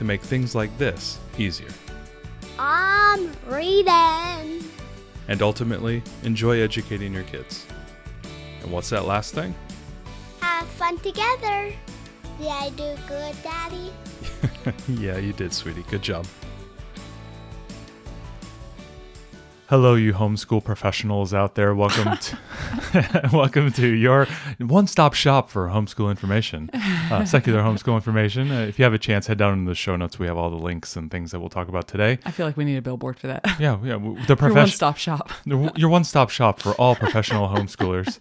to make things like this easier. I'm reading. And ultimately, enjoy educating your kids. And what's that last thing? Have fun together. Did I do good, Daddy? yeah, you did, sweetie. Good job. Hello, you homeschool professionals out there. Welcome to welcome to your one-stop shop for homeschool information, uh, secular homeschool information. Uh, if you have a chance, head down in the show notes. We have all the links and things that we'll talk about today. I feel like we need a billboard for that. Yeah, yeah. The Your one-stop shop. your one-stop shop for all professional homeschoolers.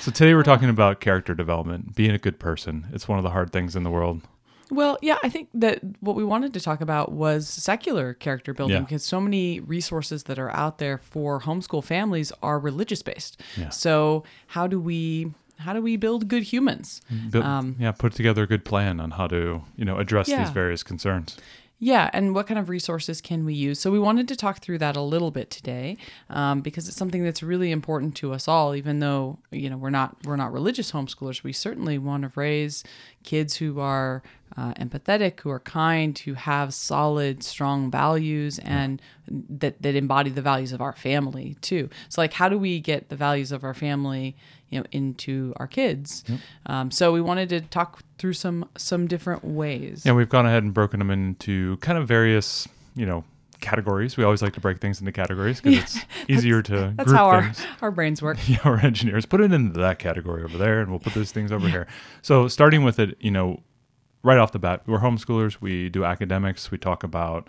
so today we're talking about character development, being a good person. It's one of the hard things in the world. Well, yeah, I think that what we wanted to talk about was secular character building Yeah. because so many resources that are out there for homeschool families are religious based. Yeah. So how do we how do we build good humans? Build- Um, yeah, put together a good plan on how to, you know, address these various concerns. Yeah, and what kind of resources can we use? So we wanted to talk through that a little bit today, um, because it's something that's really important to us all. Even though you know we're not we're not religious homeschoolers, we certainly want to raise kids who are uh, empathetic, who are kind, who have solid, strong values, and that that embody the values of our family too. So like, how do we get the values of our family? You know, into our kids. Um, so we wanted to talk through some some different ways. And we've gone ahead and broken them into kind of various, you know, categories. We always like to break things into categories because it's easier to That's group how our, things. our brains work. Yeah, our engineers put it into that category over there, and we'll put those things over here. So starting with it, you know, right off the bat, we're homeschoolers. We do academics. We talk about,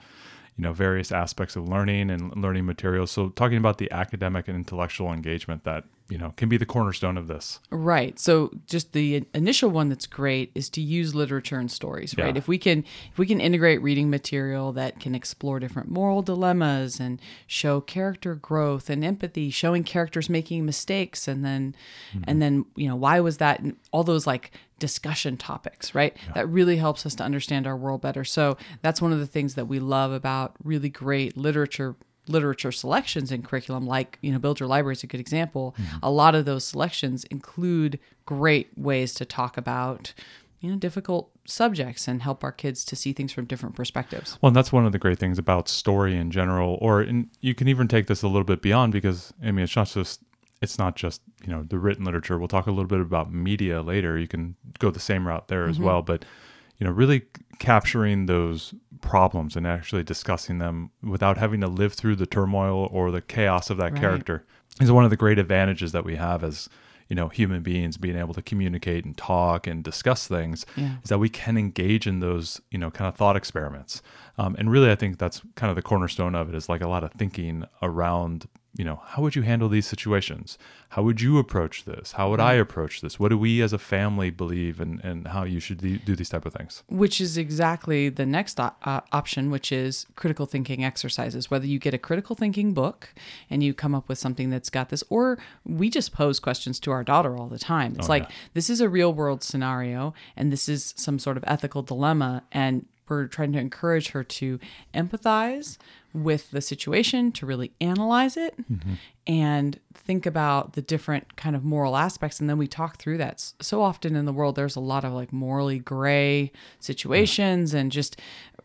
you know, various aspects of learning and learning materials. So talking about the academic and intellectual engagement that you know can be the cornerstone of this. Right. So just the initial one that's great is to use literature and stories, right? Yeah. If we can if we can integrate reading material that can explore different moral dilemmas and show character growth and empathy, showing characters making mistakes and then Mm-hmm. and then, you know, why was that all those like discussion topics, right? That really helps us to understand our world better. So that's one of the things that we love about really great literature literature selections in curriculum like you know build your library is a good example mm-hmm. a lot of those selections include great ways to talk about you know difficult subjects and help our kids to see things from different perspectives Well, and that's one of the great things about story in general, or in, you can even take this a little bit beyond because I mean, it's not just it's not just you know the written literature. We'll talk a little bit about media later. You can go the same route there as mm-hmm. well, but you know, really capturing those problems and actually discussing them without having to live through the turmoil or the chaos of that Right. character is one of the great advantages that we have as you know human beings being able to communicate and talk and discuss things Yeah. is that we can engage in those you know kind of thought experiments um, and really i think that's kind of the cornerstone of it is like a lot of thinking around you know how would you handle these situations? How would you approach this? How would i approach this? What do we as a family believe and, and how you should do do these type of things? Which is exactly the next op- uh, option which is critical thinking exercises. Whether you get a critical thinking book and you come up with something that's got this or we just pose questions to our daughter all the time. It's Oh, like yeah. this is a real world scenario and this is some sort of ethical dilemma and we're trying to encourage her to empathize with the situation to really analyze it and think about the different kind of moral aspects. And then we talk through that. So often in the world there's a lot of like morally gray situations and just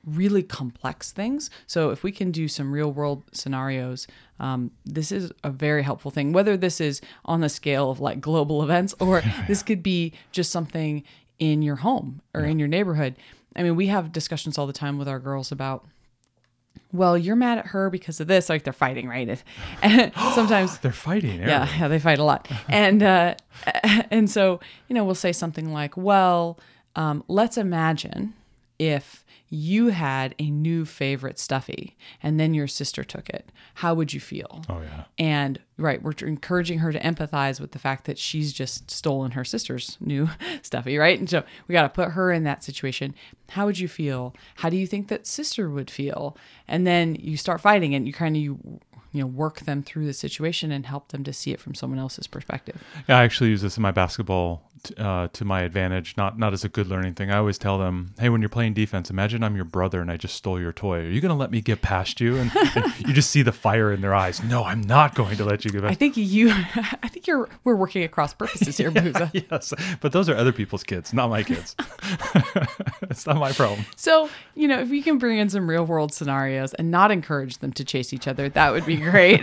really complex things. So if we can do some real world scenarios um, this is a very helpful thing. Whether this is on the scale of like global events or this could be just something in your home or in your neighborhood. I mean we have discussions all the time with our girls about well you're mad at her because of this like they're fighting right? And sometimes they're fighting yeah, yeah, they fight a lot, and uh, and so you know we'll say something like, "Well, um, let's imagine if you had a new favorite stuffy, and then your sister took it. How would you feel?" oh yeah And right we're encouraging her to empathize with the fact that she's just stolen her sister's new stuffy right and so we got to put her in that situation how would you feel how do you think that sister would feel and then you start fighting and you kind of you you know work them through the situation and help them to see it from someone else's perspective Yeah, I actually use this in my basketball t- uh, to my advantage, not not as a good learning thing. I always tell them, "Hey, when you're playing defense, imagine I'm your brother and I just stole your toy. Are you going to let me get past you?" And, and you just see the fire in their eyes. No, I'm not going to let you get past i think you i think you're we're working across purposes here Booza. yes, but those are other people's kids, not my kids. it's not my problem. So, you know, if we can bring in some real world scenarios and not encourage them to chase each other, that would be great.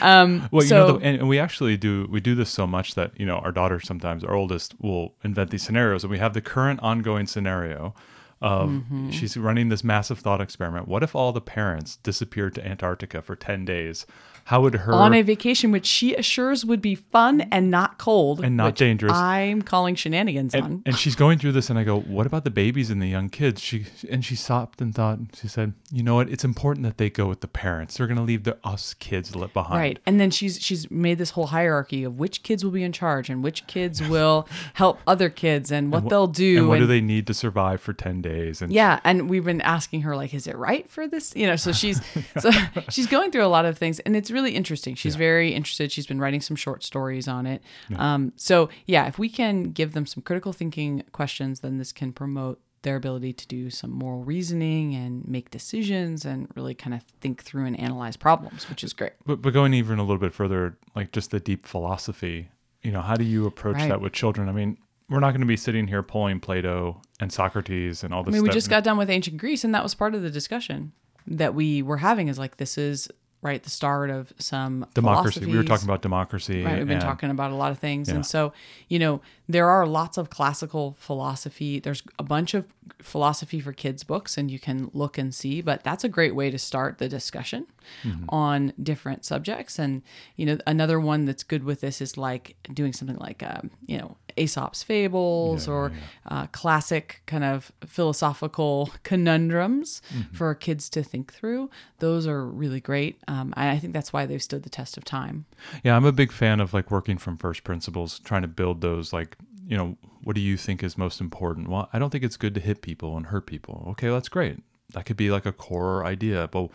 Um, Well, so, you know, the, and, and we actually do we do this so much that you know our daughter sometimes our oldest will invent these scenarios, and we have the current ongoing scenario of Mm-hmm. she's running this massive thought experiment. What if all the parents disappeared to Antarctica for ten days? How would her on a vacation, which she assures would be fun and not cold And not dangerous. I'm calling shenanigans on. and, and she's going through this, and I go, "What about the babies and the young kids?" She and she stopped and thought. She said, "You know what? It's important that they go with the parents. They're going to leave the us kids left behind." Right. And then she's she's made this whole hierarchy of which kids will be in charge and which kids will help other kids and what Wh- they'll do. And what do they need to survive for ten days? And Yeah, and we've been asking her like, is it right for this? You know, so she's so she's going through a lot of things, and it's really interesting. She's very interested. She's been writing some short stories on it. Um, so yeah, if we can give them some critical thinking questions, then this can promote their ability to do some moral reasoning and make decisions and really kind of think through and analyze problems, which is great. But, but going even a little bit further, like just the deep philosophy, you know, how do you approach Right. that with children? I mean, we're not going to be sitting here pulling Plato and Socrates and all this. I mean, we just got done with ancient Greece, and that was part of the discussion that we were having. Is like this is right the start of some democracy. We were talking about democracy. Right, we've been and- talking about a lot of things. Yeah. And so, you know, there are lots of classical philosophy. There's a bunch of philosophy for kids books and you can look and see, but that's a great way to start the discussion Mm-hmm. on different subjects. And, you know, another one that's good with this is like doing something like, um, you know, Aesop's fables or Uh, classic kind of philosophical conundrums Mm-hmm. for kids to think through. Those are really great. Um, and I think that's why they've stood the test of time. Yeah, I'm a big fan of like working from first principles, trying to build those like, you know, what do you think is most important? Well, I don't think it's good to hit people and hurt people. Okay, that's great. That could be like a core idea, but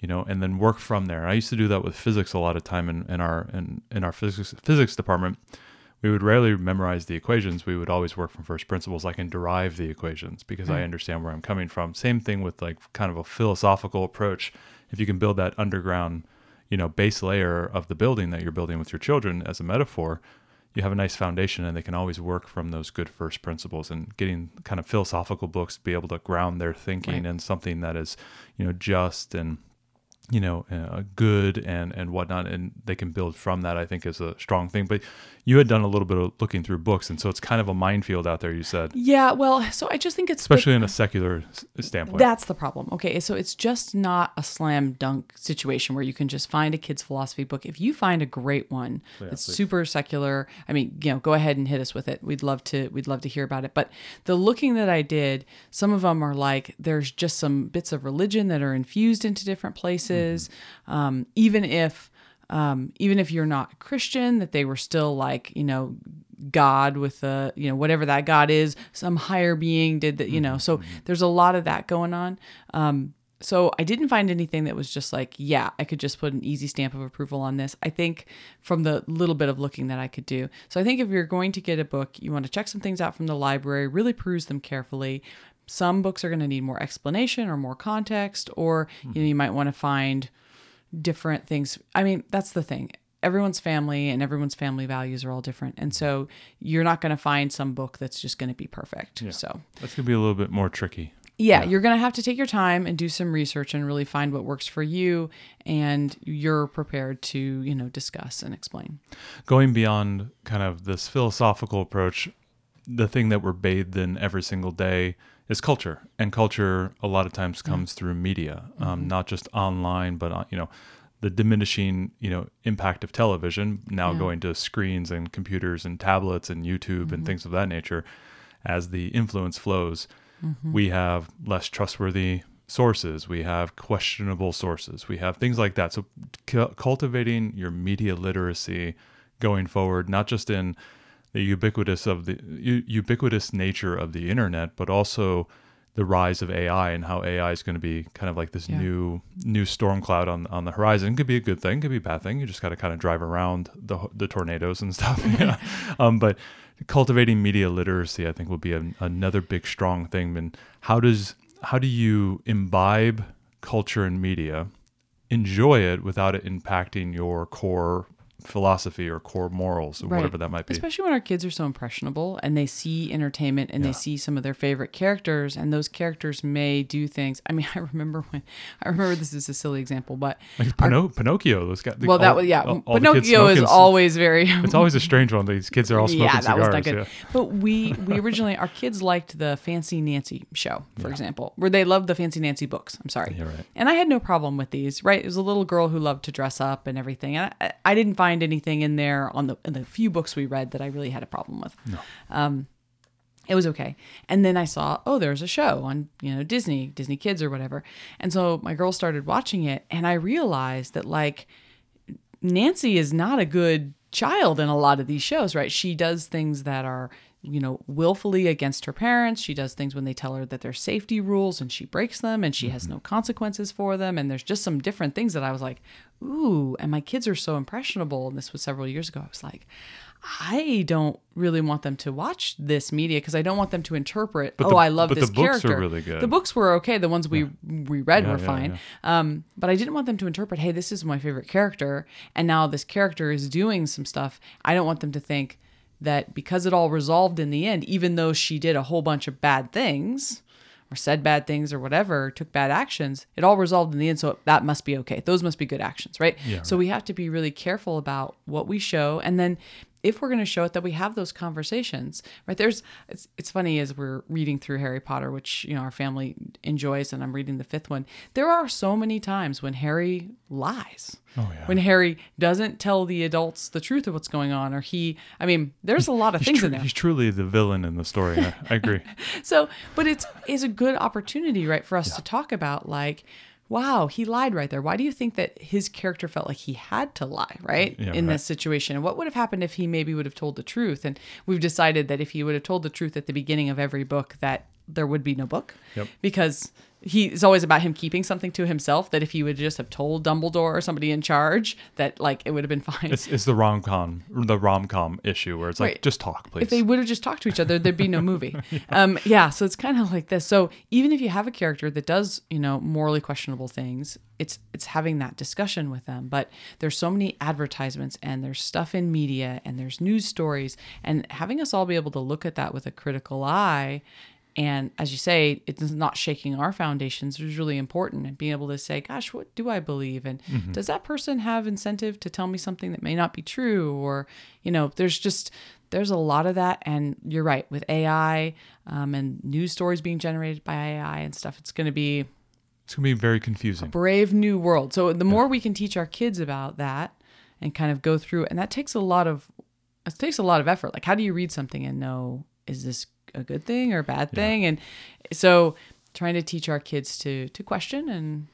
you know, and then work from there. I used to do that with physics a lot of time in, in our in, in our physics physics department. We would rarely memorize the equations. We would always work from first principles. I can derive the equations because I understand where I'm coming from. Same thing with like kind of a philosophical approach. If you can build that underground you know base layer of the building that you're building with your children as a metaphor you have a nice foundation and they can always work from those good first principles and getting kind of philosophical books to be able to ground their thinking Right. in something that is you know just and you know uh, good and and whatnot and they can build from that i think is a strong thing but you had done a little bit of looking through books and so it's kind of a minefield out there you said Yeah, well, so I just think it's especially in a secular standpoint That's the problem. Okay, so it's just not a slam dunk situation where you can just find a kid's philosophy book. If you find a great one that's super secular, I mean, you know, go ahead and hit us with it. We'd love to we'd love to hear about it. But the looking that I did, some of them are like there's just some bits of religion that are infused into different places. Um, even if um, even if you're not Christian, that they were still like, you know, God with a, you know, whatever that God is, some higher being did that, you know. So there's a lot of that going on. Um, so I didn't find anything that was just like, yeah, I could just put an easy stamp of approval on this. I think from the little bit of looking that I could do. So I think if you're going to get a book, you want to check some things out from the library, really peruse them carefully. Some books are going to need more explanation or more context, or you know, you might want to find different things. I mean, that's the thing. Everyone's family and everyone's family values are all different. And so you're not going to find some book that's just going to be perfect. So, that's going to be a little bit more tricky yeah, you're going to have to take your time and do some research and really find what works for you and you're prepared to, you know, discuss and explain. going beyond kind of this philosophical approach, the thing that we're bathed in every single day is culture, and culture a lot of times comes through media, um, not just online, but uh, you know, the diminishing you know impact of television now Yeah. going to screens and computers and tablets and YouTube and things of that nature. As the influence flows, we have less trustworthy sources, we have questionable sources, we have things like that. So cu- cultivating your media literacy going forward, not just in the ubiquitous of the u- ubiquitous nature of the internet, but also the rise of AI and how AI is going to be kind of like this Yeah. new new storm cloud on on the horizon. Could be a good thing, could be a bad thing. You just got to kind of drive around the the tornadoes and stuff. yeah. um, but cultivating media literacy, I think, will be an another big strong thing. And how does how do you imbibe culture and media, enjoy it without it impacting your core philosophy or core morals or Right. whatever that might be? Especially when our kids are so impressionable and they see entertainment and Yeah. they see some of their favorite characters, and those characters may do things. I mean, I remember when I remember this is a silly example, but Like Pino- Pinocchio, those guys. well, that was yeah. all- all Pinocchio is always very. It's always a strange one. These kids are all smoking yeah, that was cigars. not good. yeah. But we we originally our kids liked the Fancy Nancy show, for example, where they loved the Fancy Nancy books. I'm sorry, Yeah, right. and I had no problem with these. Right, it was a little girl who loved to dress up and everything, and I, I didn't find anything in there on the in the few books we read that I really had a problem with. No. Um, it was okay. And then I saw, oh, there's a show on, you know, Disney, Disney Kids or whatever. And so my girl started watching it and I realized that like Nancy is not a good child in a lot of these shows, right? She does things that are, you know, willfully against her parents. She does things when they tell her that there's safety rules and she breaks them and she has no consequences for them. And there's just some different things that I was like, ooh, and my kids are so impressionable. And this was several years ago. I was like, I don't really want them to watch this media because I don't want them to interpret. But oh, the- I love this the books are character. really good. The books were okay. The ones we we read Yeah, were yeah, fine. Um, but I didn't want them to interpret. Hey, this is my favorite character, and now this character is doing some stuff. I don't want them to think that because it all resolved in the end, even though she did a whole bunch of bad things or said bad things or whatever, took bad actions, it all resolved in the end. So that must be okay. Those must be good actions, right? Yeah, so we have to be really careful about what we show. And then if we're going to show it, that we have those conversations, right? There's, it's, it's funny as we're reading through Harry Potter, which, you know, our family enjoys, and I'm reading the fifth one. There are so many times when Harry lies. Oh, yeah. When Harry doesn't tell the adults the truth of what's going on, or he, I mean, there's a lot of He's, things tru- in there. he's truly the villain in the story. I, I agree. So, but it's is a good opportunity, right, for us to talk about like, wow, he lied right there. Why do you think that his character felt like he had to lie, right, Yeah, in right. this situation? And what would have happened if he maybe would have told the truth? And we've decided that if he would have told the truth at the beginning of every book, that there would be no book, Yep. because he it's always about him keeping something to himself. That if he would just have told Dumbledore or somebody in charge, that like it would have been fine. It's, it's the rom com, the rom com issue where it's like, just talk, please. if they would have just talked to each other, there'd be no movie. yeah. Um, yeah. So it's kind of like this. So even if you have a character that does, you know, morally questionable things, it's it's having that discussion with them. But there's so many advertisements and there's stuff in media and there's news stories and having us all be able to look at that with a critical eye. And as you say, it's not shaking our foundations is really important and being able to say, gosh, what do I believe? And does that person have incentive to tell me something that may not be true? Or, you know, there's just, there's a lot of that. And you're right, with AI um, and news stories being generated by AI and stuff, it's going to be it's going to be very confusing. brave new world. So the more we can teach our kids about that and kind of go through, and that takes a lot of, it takes a lot of effort. Like, how do you read something and know, is this a good thing or a bad thing? And so trying to teach our kids to, to question and,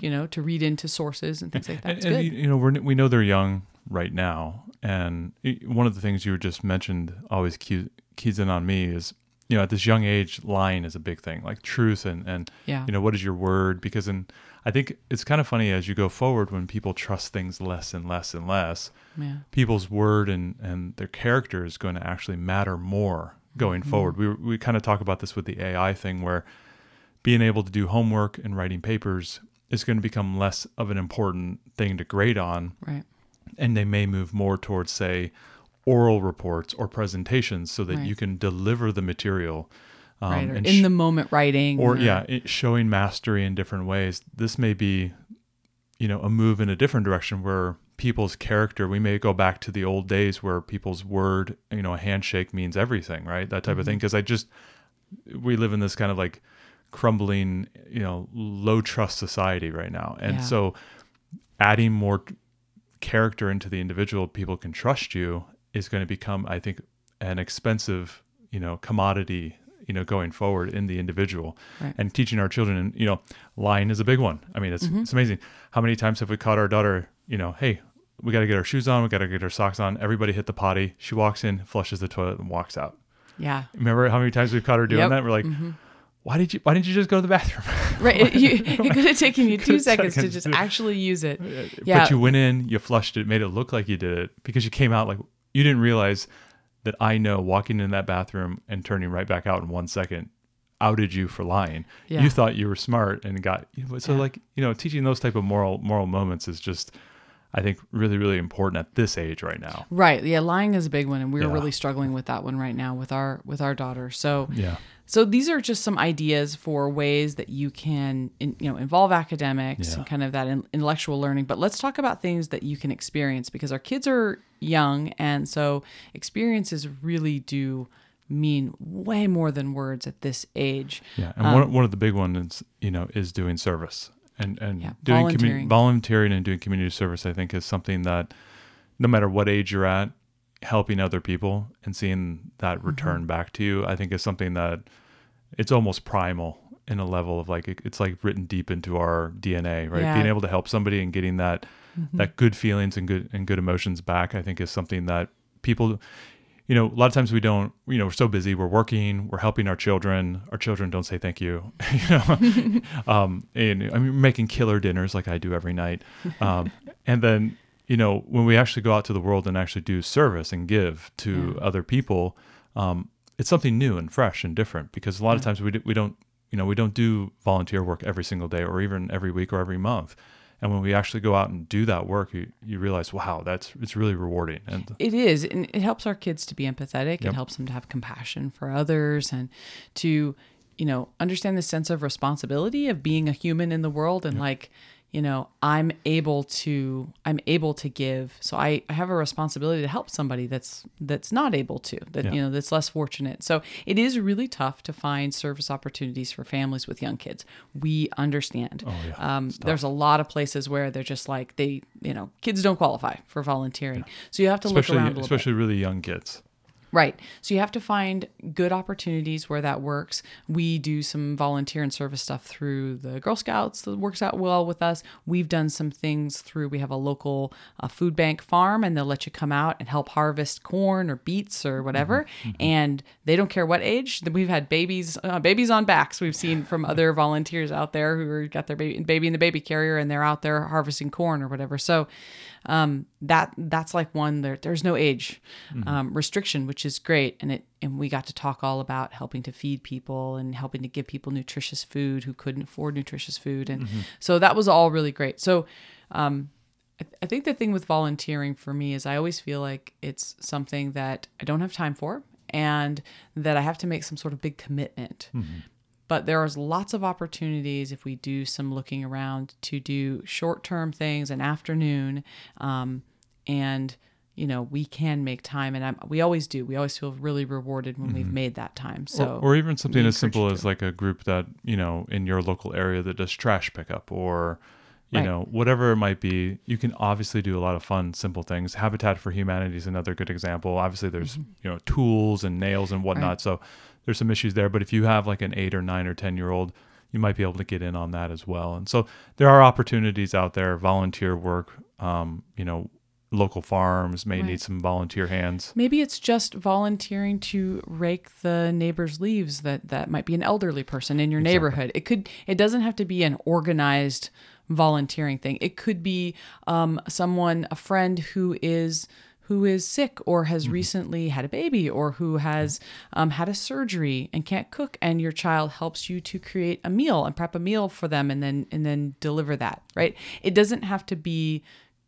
you know, to read into sources and things like that. and, and, you know we're, we know they're young right now and it- one of the things you just mentioned always keys, keys in on me is you know at this young age lying is a big thing like truth and and Yeah. you know what is your word because in i think it's kind of funny as you go forward when people trust things less and less and less yeah. people's word and and their character is going to actually matter more going Mm-hmm. forward we we kind of talk about this with the ai thing where being able to do homework and writing papers is going to become less of an important thing to grade on Right. and they may move more towards say oral reports or presentations so that Right. you can deliver the material um, right. Or in sh- the moment writing. or yeah it, showing mastery in different ways this may be you know a move in a different direction where people's character we may go back to the old days where people's word you know a handshake means everything right that type of Mm-hmm. thing because i just we live in this kind of like crumbling you know low trust society right now and Yeah. so adding more character into the individual people can trust you is going to become i think an expensive you know commodity you know, going forward in the individual Right. and teaching our children. And, you know, lying is a big one. I mean, it's, it's amazing. How many times have we caught our daughter, you know, hey, we got to get our shoes on, we got to get our socks on. Everybody hit the potty. She walks in, flushes the toilet, and walks out. Yeah. Remember how many times we've caught her doing Yep. that? We're like, mm-hmm. why did you? Why didn't you just go to the bathroom? Right. It, you, it could have taken you two Two seconds to just actually use it. Yeah. But you went in, you flushed it, made it look like you did it because you came out like you didn't realize that I know walking in that bathroom and turning right back out in one second outed you for lying. Yeah. You thought you were smart and got so Yeah. like you know teaching those type of moral moral moments is just I think really really important at this age right now. Right. Yeah, lying is a big one and we're Yeah. really struggling with that one right now with our with our daughter. So Yeah. so these are just some ideas for ways that you can in, you know involve academics Yeah. and kind of that in, intellectual learning, but let's talk about things that you can experience because our kids are young and so experiences really do mean way more than words at this age. Yeah, and one, um, one of the big ones, you know, is doing service and and Yeah, doing commu- volunteering. volunteering and doing community service. I think is something that, no matter what age you're at, helping other people and seeing that Mm-hmm. return back to you, I think is something that it's almost primal in a level of like it, it's like written deep into our DNA, right? Yeah. Being able to help somebody and getting that Mm-hmm. that good feelings and good and good emotions back, I think is something that people you know, a lot of times we don't, you know, we're so busy, we're working, we're helping our children. Our children don't say thank you, you know, um, and I mean, making killer dinners like I do every night. Um, and then, you know, when we actually go out to the world and actually do service and give to other people, um, it's something new and fresh and different because a lot of times we, do, we don't, you know, we don't do volunteer work every single day or even every week or every month. And when we actually go out and do that work, you, you realize, wow, that's, it's really rewarding. And It is, and it helps our kids to be empathetic. It helps them to have compassion for others and to, you know, understand the sense of responsibility of being a human in the world and like, you know, I'm able to I'm able to give. So I, I have a responsibility to help somebody that's that's not able to, that Yeah. you know, that's less fortunate. So it is really tough to find service opportunities for families with young kids. We understand. Oh, yeah. Um, there's a lot of places where they're just like they, you know, kids don't qualify for volunteering. So you have to especially look around little bit. especially really young kids. Right. So you have to find good opportunities where that works. We do some volunteer and service stuff through the Girl Scouts that works out well with us. We've done some things through, we have a local uh, food bank farm and they'll let you come out and help harvest corn or beets or whatever. And they don't care what age. We've had babies, uh, babies on backs. We've seen from other volunteers out there who got their baby, baby in the baby carrier and they're out there harvesting corn or whatever. So um, that that's like one there there's no age um, restriction which is great. And it and we got to talk all about helping to feed people and helping to give people nutritious food who couldn't afford nutritious food. And so that was all really great. So um, I, th- I think the thing with volunteering for me is I always feel like it's something that I don't have time for and that I have to make some sort of big commitment but there is lots of opportunities if we do some looking around to do short-term things an afternoon um, and you know we can make time and I'm, we always do. We always feel really rewarded when we've made that time. So or, or even something as simple as like a group that you know in your local area that does trash pickup or you Right. know whatever it might be you can obviously do a lot of fun simple things. Habitat for humanity is another good example. Obviously there's you know tools and nails and whatnot. Mm-hmm. Right. so there's some issues there but if you have like an eight or nine or ten year old you might be able to get in on that as well. And so there are opportunities out there volunteer work um, you know local farms may Right. need some volunteer hands. Maybe it's just volunteering to rake the neighbor's leaves that that might be an elderly person in your neighborhood. It could it doesn't have to be an organized volunteering thing. It could be um, someone a friend who is who is sick or has recently had a baby or who has um, had a surgery and can't cook and your child helps you to create a meal and prep a meal for them and then and then deliver that right it doesn't have to be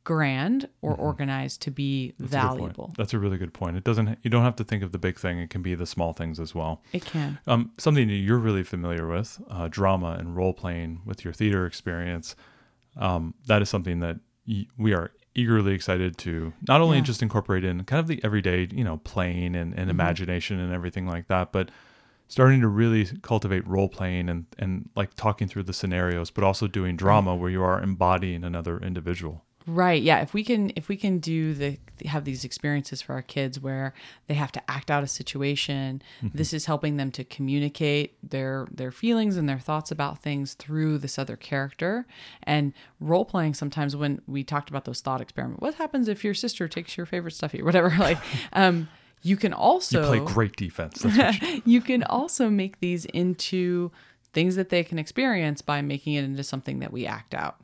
grand or organized to be That's a valuable That's a really good point. It doesn't. You don't have to think of the big thing. It can be the small things as well. it can Um, something that you're really familiar with, uh, drama and role playing with your theater experience. Um, that is something that y- we are eagerly excited to not only Yeah. just incorporate in kind of the everyday, you know, playing and, and mm-hmm. imagination and everything like that, but starting to really cultivate role playing and, and like talking through the scenarios, but also doing drama where you are embodying another individual. Right. Yeah. If we can, if we can do the have these experiences for our kids where they have to act out a situation, this is helping them to communicate their their feelings and their thoughts about things through this other character. And role playing sometimes when we talked about those thought experiments, what happens if your sister takes your favorite stuffy or whatever? Like, um, you can also You play great defense. You- you can also make these into things that they can experience by making it into something that we act out.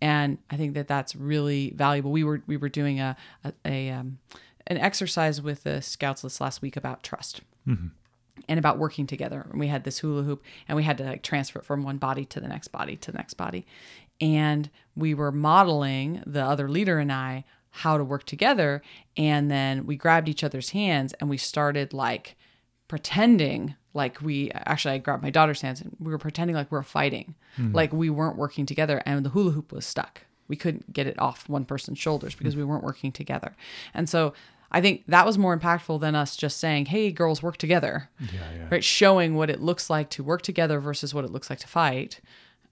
And I think that that's really valuable. We were we were doing a a, a um, an exercise with the scouts this last week about trust. And about working together. And we had this hula hoop and we had to like transfer it from one body to the next body to the next body. And we were modeling the other leader and I how to work together. And then we grabbed each other's hands and we started like pretending like we actually I grabbed my daughter's hands and we were pretending like we were fighting, like we weren't working together and the hula hoop was stuck. We couldn't get it off one person's shoulders because we weren't working together. And so I think that was more impactful than us just saying, "Hey, girls, work together." yeah, yeah. Right, showing what it looks like to work together versus what it looks like to fight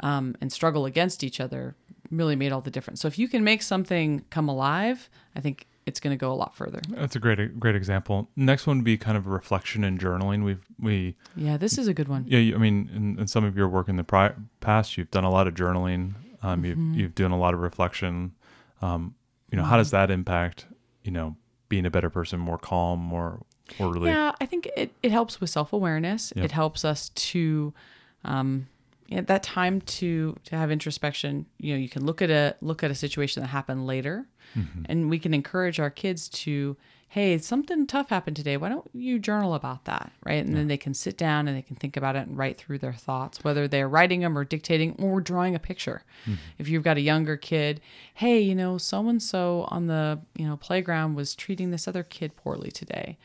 um, and struggle against each other really made all the difference. So if you can make something come alive, I think it's going to go a lot further. That's a great great example. Next one would be kind of reflection and journaling. We've we Yeah, this is a good one. yeah. I mean, in, in some of your work in the pri- past, you've done a lot of journaling. Um, Mm-hmm. you've you've done a lot of reflection. Um, you know, how does that impact you know being a better person, more calm, more orderly? Yeah, I think it, it helps with self awareness. It helps us to um yeah, that time to to have introspection. You know, you can look at a look at a situation that happened later mm-hmm. and we can encourage our kids to, hey, something tough happened today. Why don't you journal about that? Right. And then they can sit down and they can think about it and write through their thoughts, whether they're writing them or dictating or drawing a picture. Mm-hmm. If you've got a younger kid, hey, you know, so and so on the, you know, playground was treating this other kid poorly today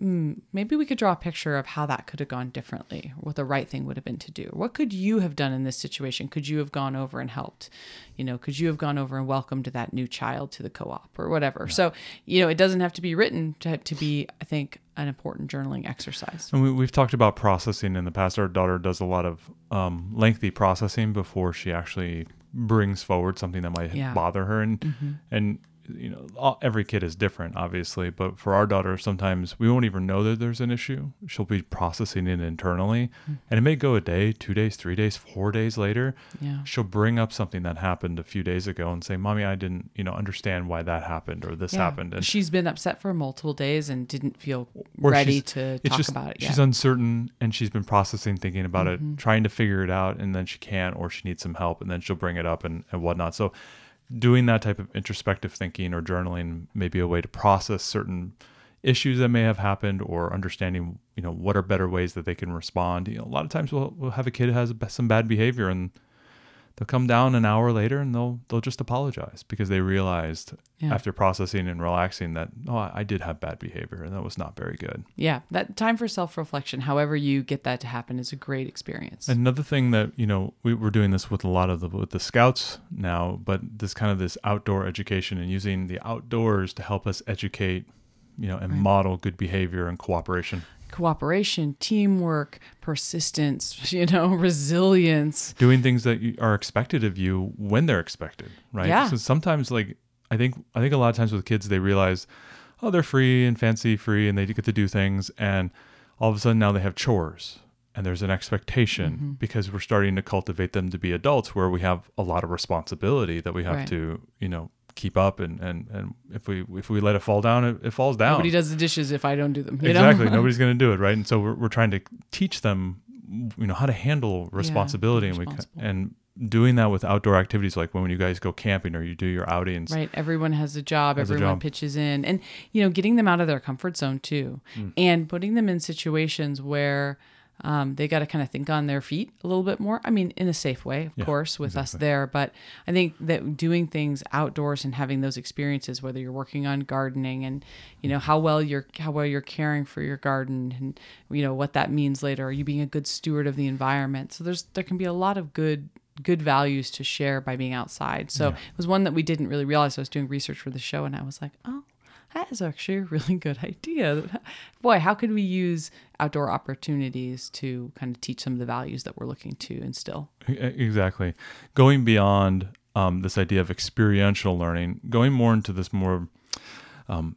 maybe we could draw a picture of how that could have gone differently, what the right thing would have been to do. What could you have done in this situation? Could you have gone over and helped? You know, could you have gone over and welcomed that new child to the co-op or whatever? So, you know, it doesn't have to be written to, to be, I think, an important journaling exercise. And we, we've talked about processing in the past. Our daughter does a lot of um, lengthy processing before she actually brings forward something that might Yeah. Mm-hmm. bother her. And and you know, all, every kid is different, obviously. But for our daughter, sometimes we won't even know that there's an issue. She'll be processing it internally, Mm. and it may go a day, two days, three days, four days later. Yeah. She'll bring up something that happened a few days ago and say, "Mommy, I didn't, you know, understand why that happened or this Yeah. happened." And She's been upset for multiple days and didn't feel ready to talk just- about it She's uncertain and she's been processing, thinking about Mm-hmm. it, trying to figure it out, and then she can't, or she needs some help, and then she'll bring it up and, and whatnot. So, doing that type of introspective thinking or journaling may be a way to process certain issues that may have happened, or understanding, you know, what are better ways that they can respond. You know, a lot of times we'll, we'll have a kid who has some bad behavior, and they'll come down an hour later and they'll they'll just apologize because they realized Yeah. after processing and relaxing that oh I, did have bad behavior and that was not very good. yeah. That time for self-reflection, however you get that to happen is a great experience. Another thing that you know we, we're doing this with a lot of the with the scouts now, but this kind of this outdoor education and using the outdoors to help us educate, you know, and model good behavior and cooperation. Cooperation, teamwork, persistence, you know, resilience. Doing things that are expected of you when they're expected, right? Yeah. So sometimes, like I think I think a lot of times with kids, they realize, oh, they're free and fancy free, and they get to do things, and all of a sudden now they have chores. And there's an expectation Mm-hmm. because we're starting to cultivate them to be adults where we have a lot of responsibility that we have Right. to, you know, keep up and, and, and if we if we let it fall down, it, it falls down. Nobody does the dishes if I don't do them. Exactly. Nobody's going to do it, right? And so we're, we're trying to teach them, you know, how to handle responsibility, and we and doing that with outdoor activities like when you guys go camping or you do your outings. Right. Everyone has a job. Has a everyone job. pitches in, and you know, getting them out of their comfort zone too, Mm. and putting them in situations where. Um, they got to kind of think on their feet a little bit more. I mean, in a safe way, of Yeah, course, with us there. But I think that doing things outdoors and having those experiences, whether you're working on gardening and you know how well you're how well you're caring for your garden and you know what that means later, are you being a good steward of the environment? So there's there can be a lot of good good values to share by being outside. So it was one that we didn't really realize. I was doing research for the show and I was like, oh, that is actually a really good idea. Boy, how could we use outdoor opportunities to kind of teach some of the values that we're looking to instill? Exactly. Going beyond um, this idea of experiential learning, going more into this more um,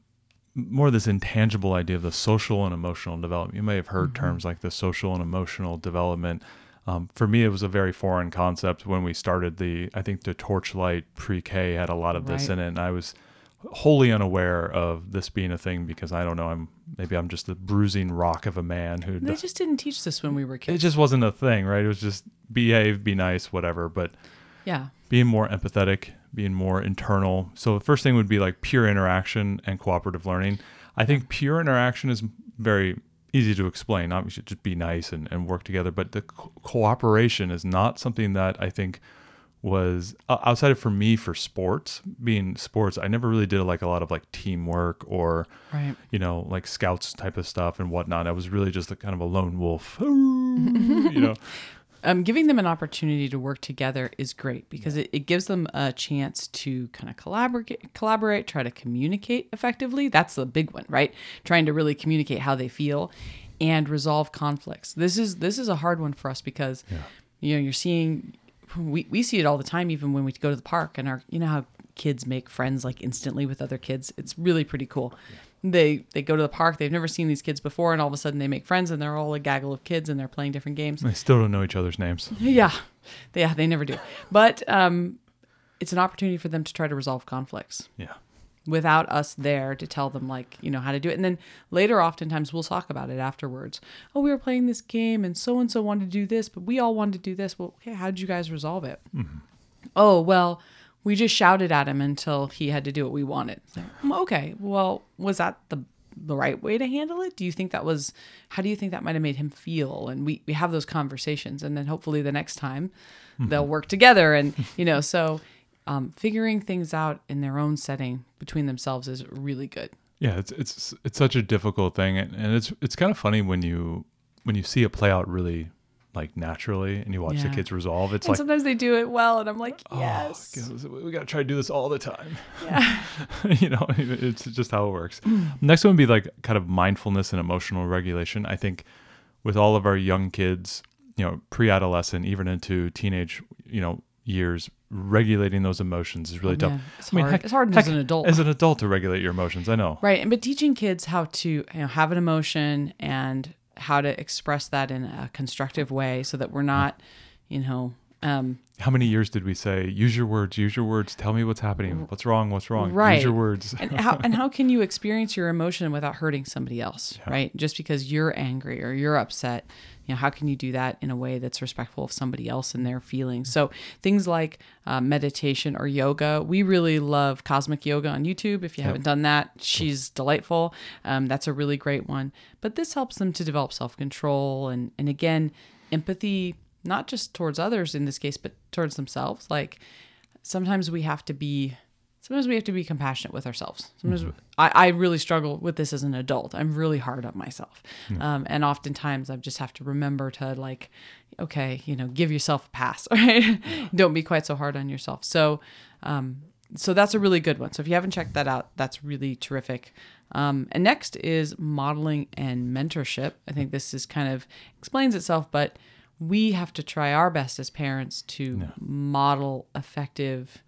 more this intangible idea of the social and emotional development. You may have heard Mm-hmm. terms like the social and emotional development. Um, for me, it was a very foreign concept when we started the. I think the Torchlight Pre-K had a lot of this Right. in it, and I was wholly unaware of this being a thing because I don't know. I'm maybe I'm just a bruising rock of a man who. They just didn't teach this when we were kids. it just wasn't a thing, right? It was just behave, be nice, whatever. But yeah. being more empathetic, being more internal. So the first thing would be like pure interaction and cooperative learning. I think pure interaction is very easy to explain. Should just be nice and, and work together, but the co- cooperation is not something that I think was outside of for me for sports being sports i never really did like a lot of like teamwork or Right. you know like scouts type of stuff and whatnot i was really just a kind of a lone wolf you know um, giving them an opportunity to work together is great because it, it gives them a chance to kind of collaborate, collaborate, try to communicate effectively. That's the big one, right? Trying to really communicate how they feel and resolve conflicts. This is this is a hard one for us because you know you're seeing we, we see it all the time even when we go to the park and our you know how kids make friends like instantly with other kids? It's really pretty cool. They they go to the park they've never seen these kids before and all of a sudden they make friends and they're all a gaggle of kids and they're playing different games. They still don't know each other's names. Yeah, yeah, they never do. But um, it's an opportunity for them to try to resolve conflicts. Yeah without us there to tell them like you know how to do it. And then later, oftentimes we'll talk about it afterwards. Oh, we were playing this game, and so and so wanted to do this, but we all wanted to do this. Well, okay, how did you guys resolve it? Oh, well. We just shouted at him until he had to do what we wanted. "Mm, okay, well, was that the the right way to handle it? Do you think that was how do you think that might have made him feel? And we, we have those conversations and then hopefully the next time they'll work together and you know, so um, figuring things out in their own setting between themselves is really good. Yeah, it's it's it's such a difficult thing, and, and it's it's kind of funny when you when you see it play out really like naturally, and you watch the kids resolve. It's And like sometimes they do it well and I'm like, oh, yes. guess we got to try to do this all the time. yeah. you know, it's just how it works. Next one would be like kind of mindfulness and emotional regulation. I think with all of our young kids, you know, pre-adolescent, even into teenage, you know, years, regulating those emotions is really Oh, tough. man. It's I mean, hard. heck- It's hard heck, as an adult. As an adult to regulate your emotions, I know. Right. And but teaching kids how to you know, have an emotion and how to express that in a constructive way so that we're not, you know, um, How many years did we say, use your words, use your words, tell me what's happening, what's wrong, what's wrong, Right. use your words. and how and how can you experience your emotion without hurting somebody else, right? Just because you're angry or you're upset, you know, how can you do that in a way that's respectful of somebody else and their feelings? So things like uh, meditation or yoga, we really love Cosmic Yoga on YouTube. If you haven't done that, she's delightful. Um, that's a really great one. But this helps them to develop self control and and again empathy, not just towards others in this case, but towards themselves. Like sometimes we have to be sometimes we have to be compassionate with ourselves. Sometimes I, I really struggle with this as an adult. I'm really hard on myself. Um, and oftentimes i just have to remember to like okay you know give yourself a pass right? Don't be quite so hard on yourself. So um, so that's a really good one. So if you haven't checked that out that's really terrific. Um, and next is modeling and mentorship. I think this is kind of explains itself but we have to try our best as parents to model effective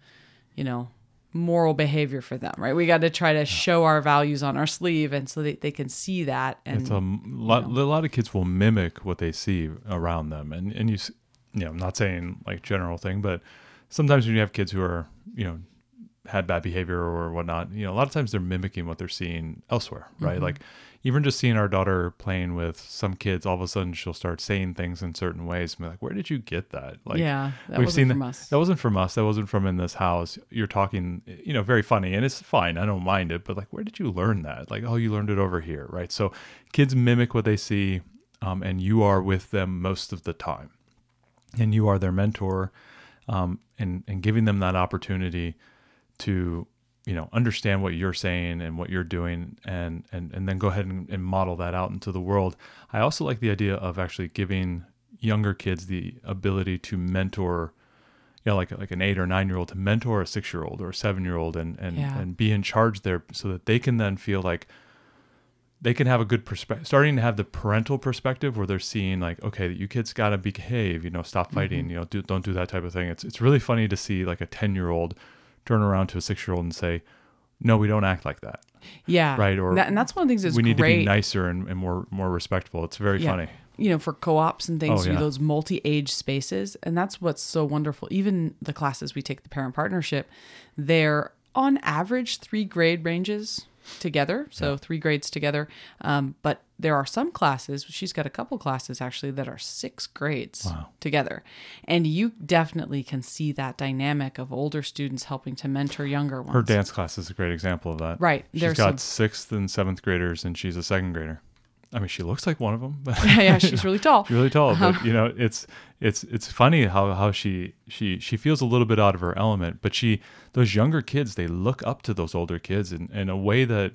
you know moral behavior for them right we got to try to show our values on our sleeve and so they, they can see that and It's a lot, a lot of kids will mimic what they see around them, and and you, you know, I'm not saying like general thing, but sometimes when you have kids who are, you know, had bad behavior or whatnot, you know, a lot of times they're mimicking what they're seeing elsewhere, right? Mm-hmm. Like even just seeing our daughter playing with some kids, all of a sudden she'll start saying things in certain ways, and be like, "Where did you get that?" Like, yeah that we've wasn't seen from that. us That wasn't from us. That wasn't from in this house. You're talking, you know, very funny, and it's fine. I don't mind it. But like, where did you learn that? Like, oh, you learned it over here, right? So, kids mimic what they see, um, and you are with them most of the time, and you are their mentor, um, and and giving them that opportunity to you know understand what you're saying and what you're doing and and and then go ahead and, and model that out into the world i also like the idea of actually giving younger kids the ability to mentor you know like like an eight or nine year old to mentor a six year old or a seven year old and and Yeah. and be in charge there so that they can then feel like they can have a good perspective, starting to have the parental perspective where they're seeing like, okay, you kids gotta behave, you know, stop fighting, mm-hmm. you know, do, don't do that type of thing. It's it's really funny to see like a ten year old turn around to a six year old and say, no, we don't act like that, Yeah. right? Or That- and that's one of the things that's we need great. to be nicer and, and more more respectful. It's very Yeah. funny. You know, for co-ops and things, Oh, yeah. those multi-age spaces, and that's what's so wonderful. Even the classes we take the parent partnership, they're on average three grade ranges together, so three grades together. Um, but there are some classes. She's got a couple classes actually that are six grades together, and you definitely can see that dynamic of older students helping to mentor younger ones. Her dance class is a great example of that. Right. She's There's got some- sixth and seventh graders, and she's a second grader. I mean, she looks like one of them. yeah, yeah, she's really tall. really tall but uh-huh. you know it's it's it's funny how how she she she feels a little bit out of her element but she those younger kids they look up to those older kids in, in a way that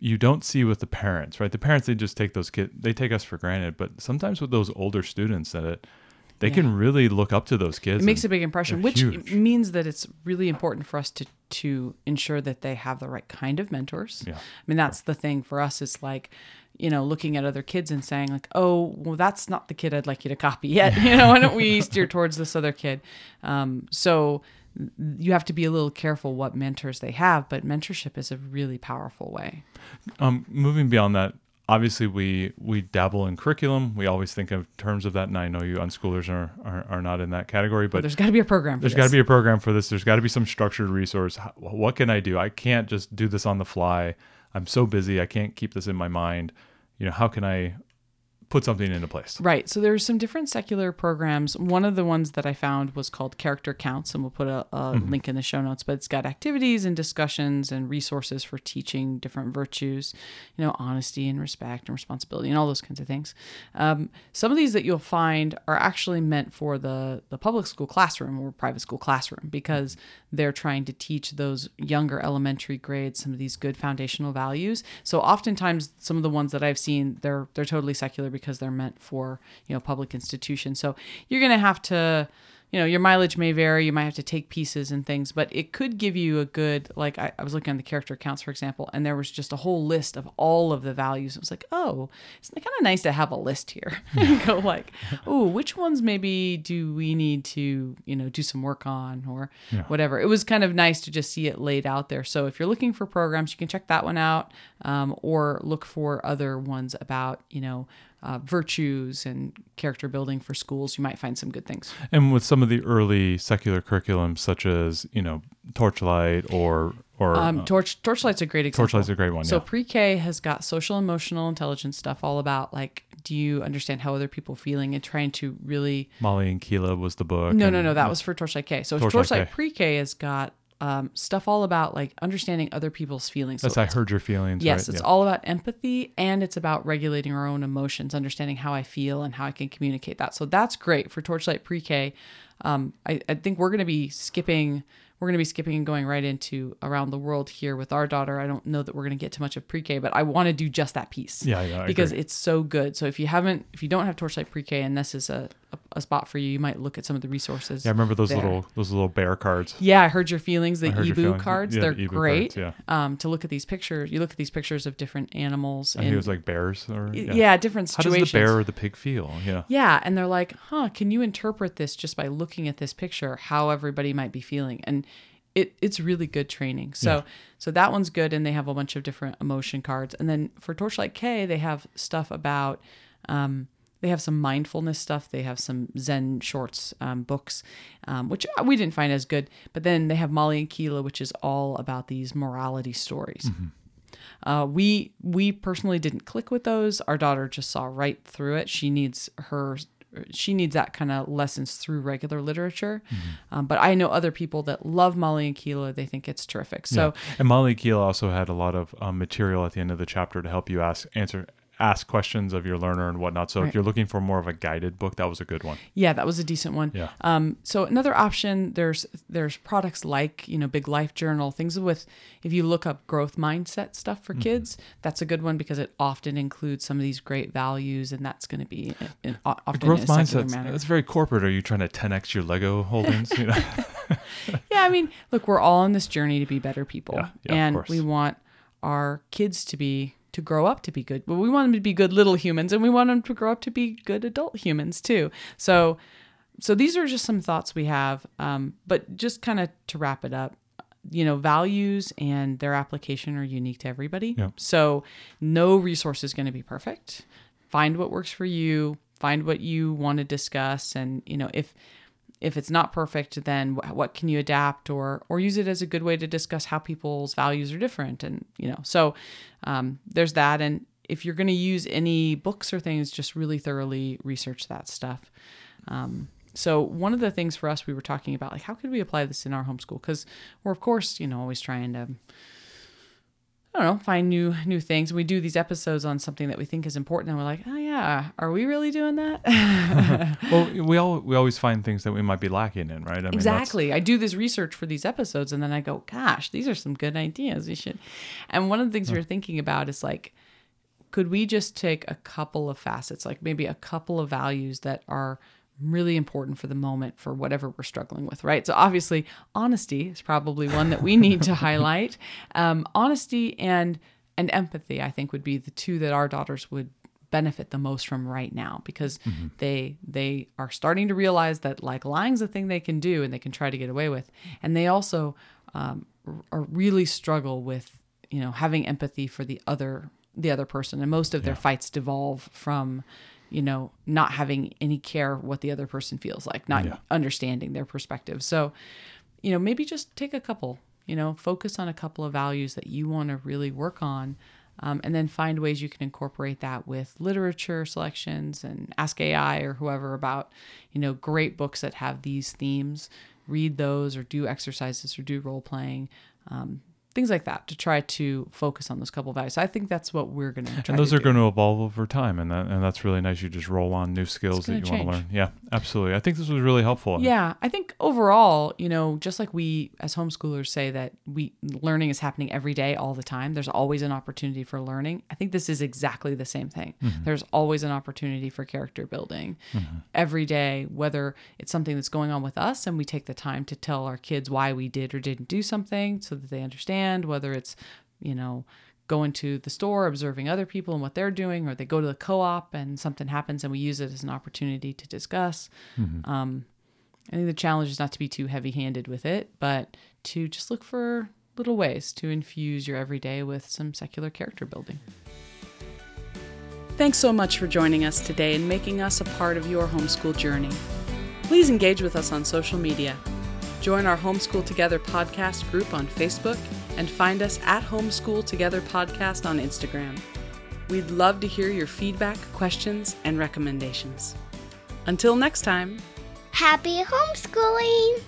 you don't see with the parents right the parents they just take those kids they take us for granted but sometimes with those older students that it, they can really look up to those kids It makes a big impression, which huge. means that it's really important for us to to ensure that they have the right kind of mentors. Yeah. I mean, that's the thing for us is like, you know, looking at other kids and saying like, oh, well, that's not the kid I'd like you to copy yet. You know, why don't we steer towards this other kid? Um, so you have to be a little careful what mentors they have, but mentorship is a really powerful way. um moving beyond that obviously we we dabble in curriculum we always think of terms of that and i know you unschoolers are are, are not in that category but There's got to be a program. For There's got to be a program for this. There's got to be some structured resource. How- What can I do? I can't just do this on the fly. I'm so busy. I can't keep this in my mind. You know, how can I put something into place? Right. So there's some different secular programs. One of the ones that I found was called Character Counts, and we'll put a, a link in the show notes. But it's got activities and discussions and resources for teaching different virtues, you know, honesty and respect and responsibility and all those kinds of things. Um, some of these that you'll find are actually meant for the the public school classroom or private school classroom because they're trying to teach those younger elementary grades some of these good foundational values. So oftentimes some of the ones that I've seen they're they're totally secular because they're meant for, you know, public institutions. So you're going to have to you know, your mileage may vary. You might have to take pieces and things, but it could give you a good, like, I, I was looking at the Character Counts, for example, and there was just a whole list of all of the values. It was like, oh, it's kind of nice to have a list here and go, like, oh, which ones maybe do we need to, you know, do some work on or whatever. It was kind of nice to just see it laid out there. So if you're looking for programs, you can check that one out um, or look for other ones about, you know, uh, virtues and character building for schools. You might find some good things. And with some of the early secular curriculums, such as you know Torchlight or or Um, uh, Torch Torchlight's a great example. Torchlight's a great one. So yeah. pre-K has got social emotional intelligence stuff all about like do you understand how other people are feeling and trying to really Mali and Keela was the book. No, and- no, no, that was for Torchlight K. So Torchlight Torchlight, K. pre-K has got um, stuff all about like understanding other people's feelings. That's so I heard your feelings. Yes, right? it's Yeah. all about empathy and it's about regulating our own emotions, understanding how I feel and how I can communicate that. So that's great for Torchlight Pre-K. Um, I, I think we're going to be skipping. We're going to be skipping and going right into around the world here with our daughter. I don't know that we're going to get to much of pre-K, but I want to do just that piece. Yeah, yeah, I because agree. it's so good. So if you haven't, if you don't have Torchlight Pre-K and this is a, a, a spot for you, you might look at some of the resources. Yeah, I remember those there. little those little bear cards. Yeah, I heard your feelings. The I heard your Ebu feelings. cards, Yeah, they're the great. cards, Um, to look at these pictures, you look at these pictures of different animals. I think it was like bears or yeah. different situations. How does the bear or the pig feel? Yeah. Yeah, and they're like, huh, can you interpret this just by looking at this picture, how everybody might be feeling? And it, it's really good training. So Yeah. so that one's good and they have a bunch of different emotion cards. And then for Torchlight K, they have stuff about um, they have some mindfulness stuff. They have some Zen shorts um, books, um, which we didn't find as good. But then they have Mali and Keela, which is all about these morality stories. Uh, we we personally didn't click with those. Our daughter just saw right through it. She needs her she needs that kind of lessons through regular literature. Um, but I know other people that love Mali and Keela. They think it's terrific. So Yeah. and Mali Keel also had a lot of um, material at the end of the chapter to help you ask answer ask questions of your learner and whatnot. So Right. if you're looking for more of a guided book, that was a good one. Yeah, that was a decent one. Yeah. Um, so another option, there's there's products like you know Big Life Journal, things with if you look up growth mindset stuff Mm-hmm. for kids, that's a good one because it often includes some of these great values, and that's going to be in, in, often Growth in a mindset. manner. It's very corporate. Are you trying to 10x your Lego holdings? You know? Yeah, I mean, look, we're all on this journey to be better people, Yeah, yeah, and we want our kids to be to grow up to be good. Well, we want them to be good little humans, and we want them to grow up to be good adult humans too. So, so these are just some thoughts we have. Um, but just kind of to wrap it up, you know, values and their application are unique to everybody. Yeah. So, no resource is going to be perfect. Find what works for you. Find what you want to discuss, and you know, if if it's not perfect, then what can you adapt or or use it as a good way to discuss how people's values are different, and you know, so um, there's that. And if you're going to use any books or things, just really thoroughly research that stuff. Um, so one of the things for us, we were talking about like how could we apply this in our homeschool? Because we're of course, you know, always trying to I don't know, find new new things. We do these episodes on something that we think is important, and we're like, oh yeah, are we really doing that? well, we all we always find things that we might be lacking in, right? I mean, that's- exactly. I do this research for these episodes, and then I go, gosh, these are some good ideas. We should. And one of the things we we're thinking about is like, could we just take a couple of facets, like maybe a couple of values that are really important for the moment for whatever we're struggling with, right? So obviously, honesty is probably one that we need to highlight. Um, honesty and and empathy, I think, would be the two that our daughters would benefit the most from right now because they they are starting to realize that like lying's a thing they can do and they can try to get away with, and they also um, r- are really struggle with you know having empathy for the other the other person, and most of their fights devolve from you know, not having any care what the other person feels like, not Yeah. understanding their perspective. So, you know, maybe just take a couple, you know, focus on a couple of values that you want to really work on. Um, and then find ways you can incorporate that with literature selections and ask AI or whoever about, you know, great books that have these themes. Read those or do exercises or do role playing, um, things like that to try to focus on those couple values. So I think that's what we're going to and those to are going to evolve over time, and that and that's really nice. You just roll on new skills that you want to learn. Yeah, absolutely. I think this was really helpful. Yeah, I think overall, you know, just like we as homeschoolers say that we learning is happening every day all the time. There's always an opportunity for learning. I think this is exactly the same thing. Mm-hmm. There's always an opportunity for character building mm-hmm. every day, whether it's something that's going on with us and we take the time to tell our kids why we did or didn't do something so that they understand, whether it's, you know, going into the store, observing other people and what they're doing, or they go to the co-op and something happens and we use it as an opportunity to discuss. Um, I think the challenge is not to be too heavy handed with it, but to just look for little ways to infuse your everyday with some secular character building. Thanks so much for joining us today and making us a part of your homeschool journey. Please engage with us on social media. Join our Homeschool Together podcast group on Facebook and find us at Homeschool Together Podcast on Instagram. We'd love to hear your feedback, questions, and recommendations. Until next time. Happy homeschooling!